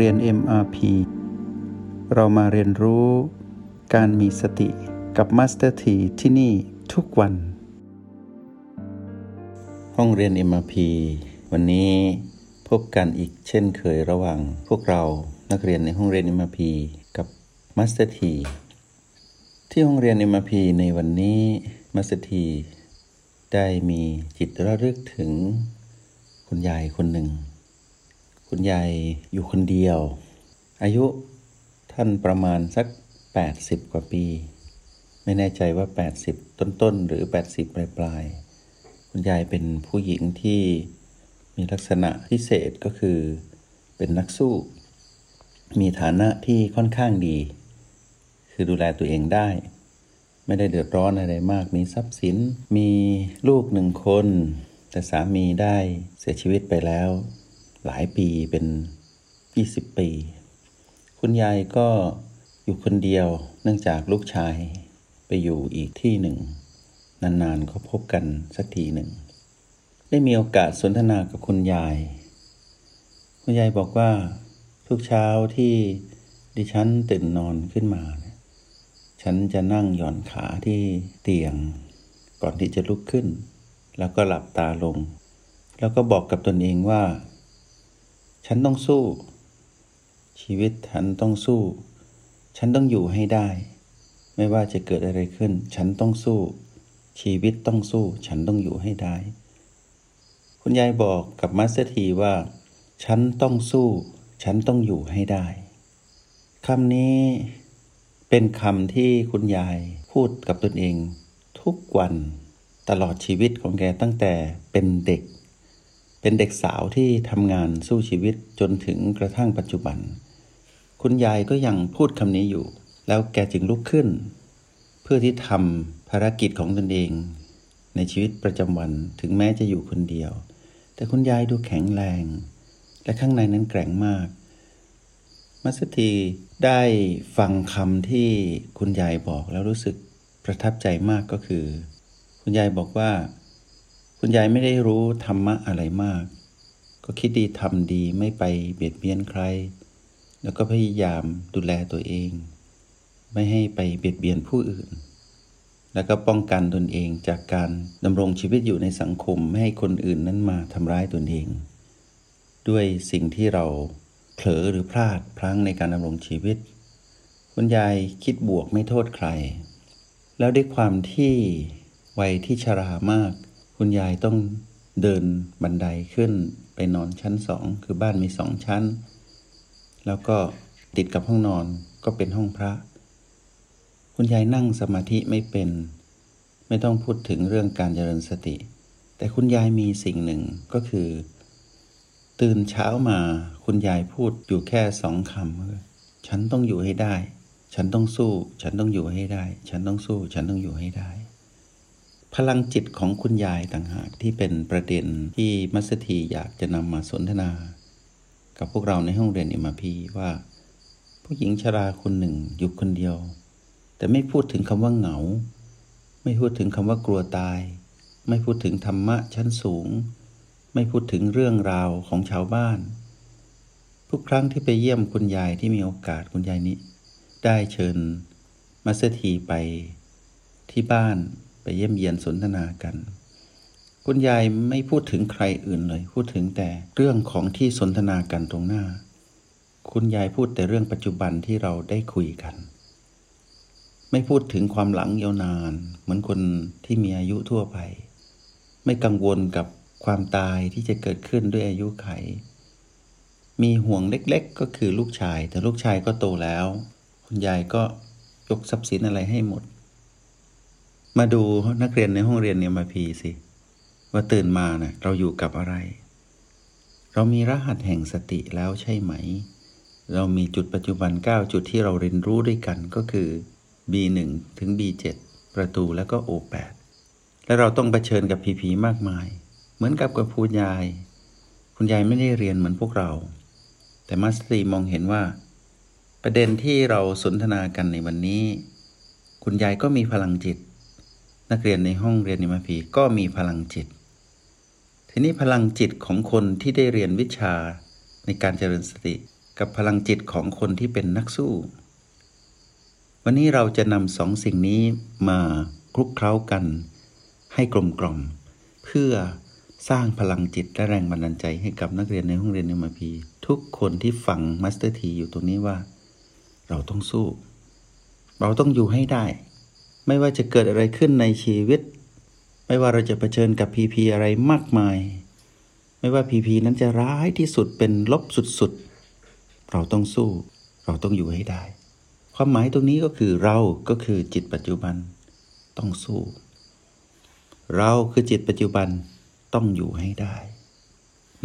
เรียน MRP เรามาเรียนรู้การมีสติกับ Master T ที่ที่นี่ทุกวัน ห้องเรียน MRP วันนี้พบกันอีกเช่นเคยระหว่างพวกเรานักเรียนในห้องเรียน MRP กับ Master T ที่ห้องเรียน MRP ในวันนี้ Master T ได้มีจิตระลึกถึงคุณยายคนหนึ่ง คุณยายอยู่คนเดียว อายุท่านประมาณสัก 80 กว่าปี ไม่แน่ใจว่า 80 ต้นๆ หรือ 80 ปลายๆคุณยายเป็นผู้หญิงที่มีลักษณะพิเศษก็คือเป็นนักสู้ มีฐานะที่ค่อนข้างดี คือดูแลตัวเองได้ ไม่ได้เดือดร้อนอะไรมาก มีทรัพย์สิน มีลูกหนึ่งคน แต่สามีได้เสียชีวิตไปแล้ว หลายปีเป็น20ปี คุณยายก็อยู่คนเดียว เนื่องจากลูกชายไปอยู่อีกที่หนึ่ง นานๆก็พบกันสักทีหนึ่ง ได้มีโอกาสสนทนากับคุณยาย คุณยายบอกว่า ทุกเช้าที่ดิฉันตื่นนอนขึ้นมา ฉันจะนั่งหย่อนขาที่เตียง ก่อนที่จะลุกขึ้น แล้วก็หลับตาลง แล้วก็บอกกับตนเองว่า ฉันต้องสู้ ชีวิตฉันต้องสู้ ฉันต้องอยู่ให้ได้ ไม่ว่าจะเกิดอะไรขึ้น ฉันต้องสู้ ชีวิตต้องสู้ ฉันต้องอยู่ให้ได้ คุณยายบอกกับมาสเตอร์ทีว่า ฉันต้องสู้ ฉันต้องอยู่ให้ได้คำนี้เป็นคำที่คุณยายพูดกับตนเอง ทุกวันตลอดชีวิตของแกตั้งแต่เป็นเด็ก เป็นเด็กสาวที่ทำงานสู้ชีวิตจนถึงกระทั่งปัจจุบัน คุณยายก็ยังพูดคำนี้อยู่ แล้วแกจึงลุกขึ้น เพื่อที่ทำภารกิจของตนเอง ในชีวิตประจำวันถึงแม้จะอยู่คนเดียว แต่คุณยายดูแข็งแรง และข้างในนั้นแกร่งมาก มัสตีได้ฟังคำที่คุณยายบอกแล้วรู้สึกประทับใจมากก็คือ คุณยายบอกว่า คุณยายไม่ได้รู้ธรรมะอะไรมาก ก็คิดดีทำดีไม่ไปเบียดเบียนใคร แล้วก็พยายามดูแลตัวเอง ไม่ให้ไปเบียดเบียนผู้อื่น แล้วก็ป้องกันตนเองจากการดำรงชีวิตอยู่ในสังคม ไม่ให้คนอื่นนั้นมาทำร้ายตนเอง ด้วยสิ่งที่เราเผลอหรือพลาดพลั้งในการดำรงชีวิต คุณยายคิดบวกไม่โทษใคร แล้วด้วยความที่วัยที่ชรามาก คุณยายต้องเดินบันไดขึ้นไปนอนชั้นสองคือบ้านมีสองชั้น แล้วก็ติดกับห้องนอนก็เป็นห้องพระ คุณยายนั่งสมาธิไม่เป็น ไม่ต้องพูดถึงเรื่องการเจริญสติ แต่คุณยายมีสิ่งหนึ่งก็คือ ตื่นเช้ามาคุณยายพูดอยู่แค่สองคำฉันต้องอยู่ให้ได้ ฉันต้องสู้ ฉันต้องอยู่ให้ได้ ฉันต้องสู้ ฉันต้องอยู่ให้ได้ พลังจิตของคุณยายต่างหากที่เป็นประเด็นที่มัสถีอยากจะนำมาสนทนา กับพวกเราในห้องเรียนอิมาพีว่า ผู้หญิงชราคนหนึ่งอยู่คนเดียว แต่ไม่พูดถึงคำว่าเหงา ไม่พูดถึงคำว่ากลัวตาย ไม่พูดถึงธรรมะชั้นสูง ไม่พูดถึงเรื่องราวของชาวบ้าน ทุกครั้งที่ไปเยี่ยมคุณยายที่มีโอกาสคุณยายนี้ ได้เชิญมัสถีไปที่บ้าน ไปเยี่ยมเยียนสนทนากัน คุณยายไม่พูดถึงใครอื่นเลย พูดถึงแต่เรื่องของที่สนทนากันตรงหน้า คุณยายพูดแต่เรื่องปัจจุบันที่เราได้คุยกัน ไม่พูดถึงความหลังยาวนาน เหมือนคนที่มีอายุทั่วไป ไม่กังวลกับความตายที่จะเกิดขึ้นด้วยอายุไข มีห่วงเล็กๆ ก็คือลูกชาย แต่ลูกชายก็โตแล้ว คุณยายก็ยกทรัพย์สินอะไรให้หมด มาดูนักเรียนในห้องเรียนเนี่ยมาพีสิ ว่าตื่นมานะ่ะเราอยู่กับอะไร เรามีรหัสแห่งสติแล้วใช่ไหม เรามีจุดปัจจุบัน 9 จุดที่เราเรียนรู้ด้วยกันก็คือ B1 ถึง B7 ประตูแล้วก็ O8 และเราต้องเผชิญกับผีผีมากมาย เหมือนกับกับคุณยาย คุณยายไม่ได้เรียนเหมือนพวกเรา แต่มาสตรีมองเห็นว่า ประเด็นที่เราสนทนากันในวันนี้ คุณยายก็มีพลังจิต นักเรียนในห้องเรียน MRP ก็มีพลังจิต ทีนี้พลังจิตของคนที่ได้เรียนวิชาในการเจริญสติ กับพลังจิตของคนที่เป็นนักสู้ วันนี้เราจะนำสองสิ่งนี้มาคลุกเคล้ากัน ให้กลมกล่อม เพื่อสร้างพลังจิตและแรงบันดาลใจให้กับนักเรียนในห้องเรียน MRP ทุกคนที่ฟัง Master T อยู่ตรงนี้ว่า เราต้องสู้ เราต้องอยู่ให้ได้ ไม่ว่าจะเกิดอะไรขึ้นในชีวิต ไม่ว่าเราจะเผชิญกับพีพีอะไรมากมาย ไม่ว่าพีพีนั้นจะร้ายที่สุดเป็นลบสุดๆ เราต้องสู้ เราต้องอยู่ให้ได้ ความหมายตรงนี้ก็คือเราก็คือจิตปัจจุบันต้องสู้ เราคือจิตปัจจุบันต้องอยู่ให้ได้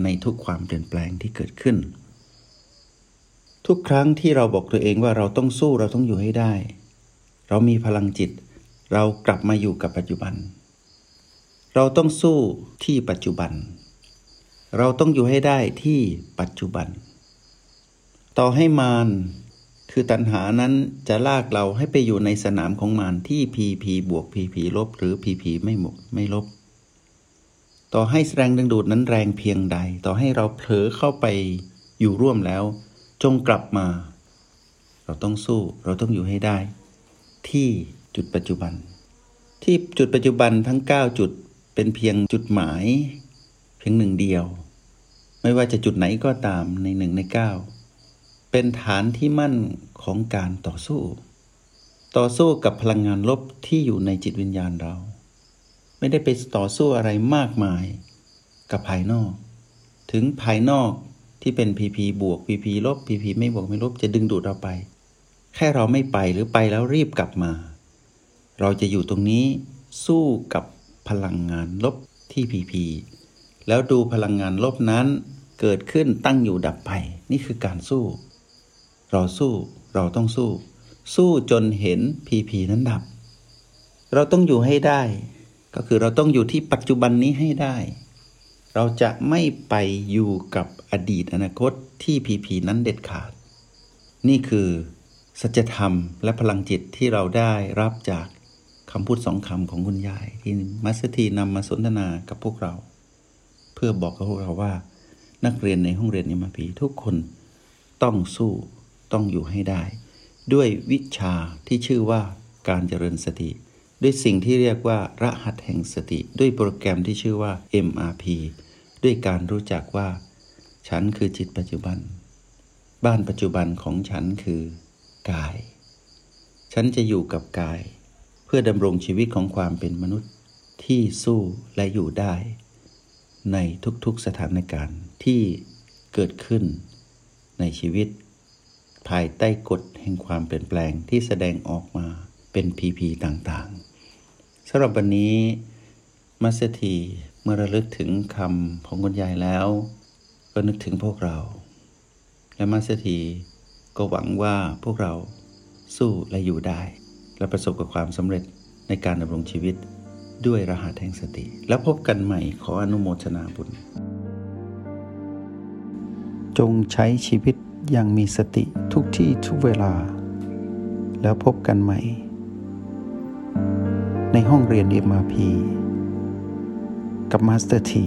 ในทุกความเปลี่ยนแปลงที่เกิดขึ้น ทุกครั้งที่เราบอกตัวเองว่าเราต้องสู้เราต้องอยู่ให้ได้ เรามีพลังจิต เรากลับมาอยู่กับปัจจุบัน เราต้องสู้ที่ปัจจุบัน เราต้องอยู่ให้ได้ที่ปัจจุบัน ต่อให้มารคือตัณหานั้นจะลากเราให้ไปอยู่ในสนามของมารที่พีพีบวกพีพีลบ หรือพีพีไม่หมกไม่ลบ ต่อให้แรงดึงดูดนั้นแรงเพียงใด ต่อให้เราเผลอเข้าไปอยู่ร่วมแล้ว จงกลับมา เราต้องสู้เราต้องอยู่ให้ได้ ที่ จุดปัจจุบัน ที่จุดปัจจุบันทั้ง 9 จุดเป็นเพียงจุดหมาย เพียงหนึ่งเดียว ไม่ว่าจะจุดไหนก็ตามในหนึ่งในเก้าเป็นฐานที่มั่นของการต่อสู้ ต่อสู้กับพลังงานลบที่อยู่ในจิตวิญญาณเรา ไม่ได้ไปต่อสู้อะไรมากมายกับภายนอก ถึงภายนอกที่เป็นพีพีบวกพีพีลบพีพีไม่บวกไม่ลบจะดึงดูดเราไป แค่เราไม่ไปหรือไปแล้วรีบกลับมา เราจะอยู่ตรงนี้สู้กับพลังงานลบที่พีพีแล้วดูพลังงานลบนั้นเกิดขึ้นตั้งอยู่ดับไป นี่คือการสู้ เราสู้เราต้องสู้ สู้จนเห็นพีพีนั้นดับ เราต้องอยู่ให้ได้ ก็คือเราต้องอยู่ที่ปัจจุบันนี้ให้ได้ เราจะไม่ไปอยู่กับอดีตอนาคตที่พีพีนั้นเด็ดขาด นี่คือสัจธรรมและพลังจิตที่เราได้รับจาก คำพูดสองคำของคุณยาย ที่มัสทีนำมาสนทนากับพวกเรา เพื่อบอกกับพวกเราว่า นักเรียนในห้องเรียนเอ็มพีทุกคนต้องสู้ต้องอยู่ให้ได้ ด้วยวิชาที่ชื่อว่าการเจริญสติ ด้วยสิ่งที่เรียกว่ารหัสแห่งสติ ด้วยโปรแกรมที่ชื่อว่า MRP ด้วยการรู้จักว่า ฉันคือจิตปัจจุบัน บ้านปัจจุบันของฉันคือกาย ฉันจะอยู่กับกาย พื่อดำรงชีวิตของความเป็นมนุษย์ที่สู้และอยู่ได้ ในทุกๆสถานการณ์ที่เกิดขึ้นในชีวิต ภายใต้กฎแห่งความเปลี่ยนแปลงที่แสดงออกมาเป็นพีพีต่างๆสำหรับวันนี้มัสทีเมื่อระลึกถึงคำของคุณยายแล้ว ก็นึกถึงพวกเรา และมัสทีก็หวังว่าพวกเราสู้และอยู่ได้ และประสบกับความสำเร็จในการดำรงชีวิตด้วยรหัสแห่งสติ แล้วพบกันใหม่ขออนุโมทนาบุญ จงใช้ชีวิตอย่างมีสติทุกที่ทุกเวลา แล้วพบกันใหม่ ในห้องเรียน MRP กับ Master T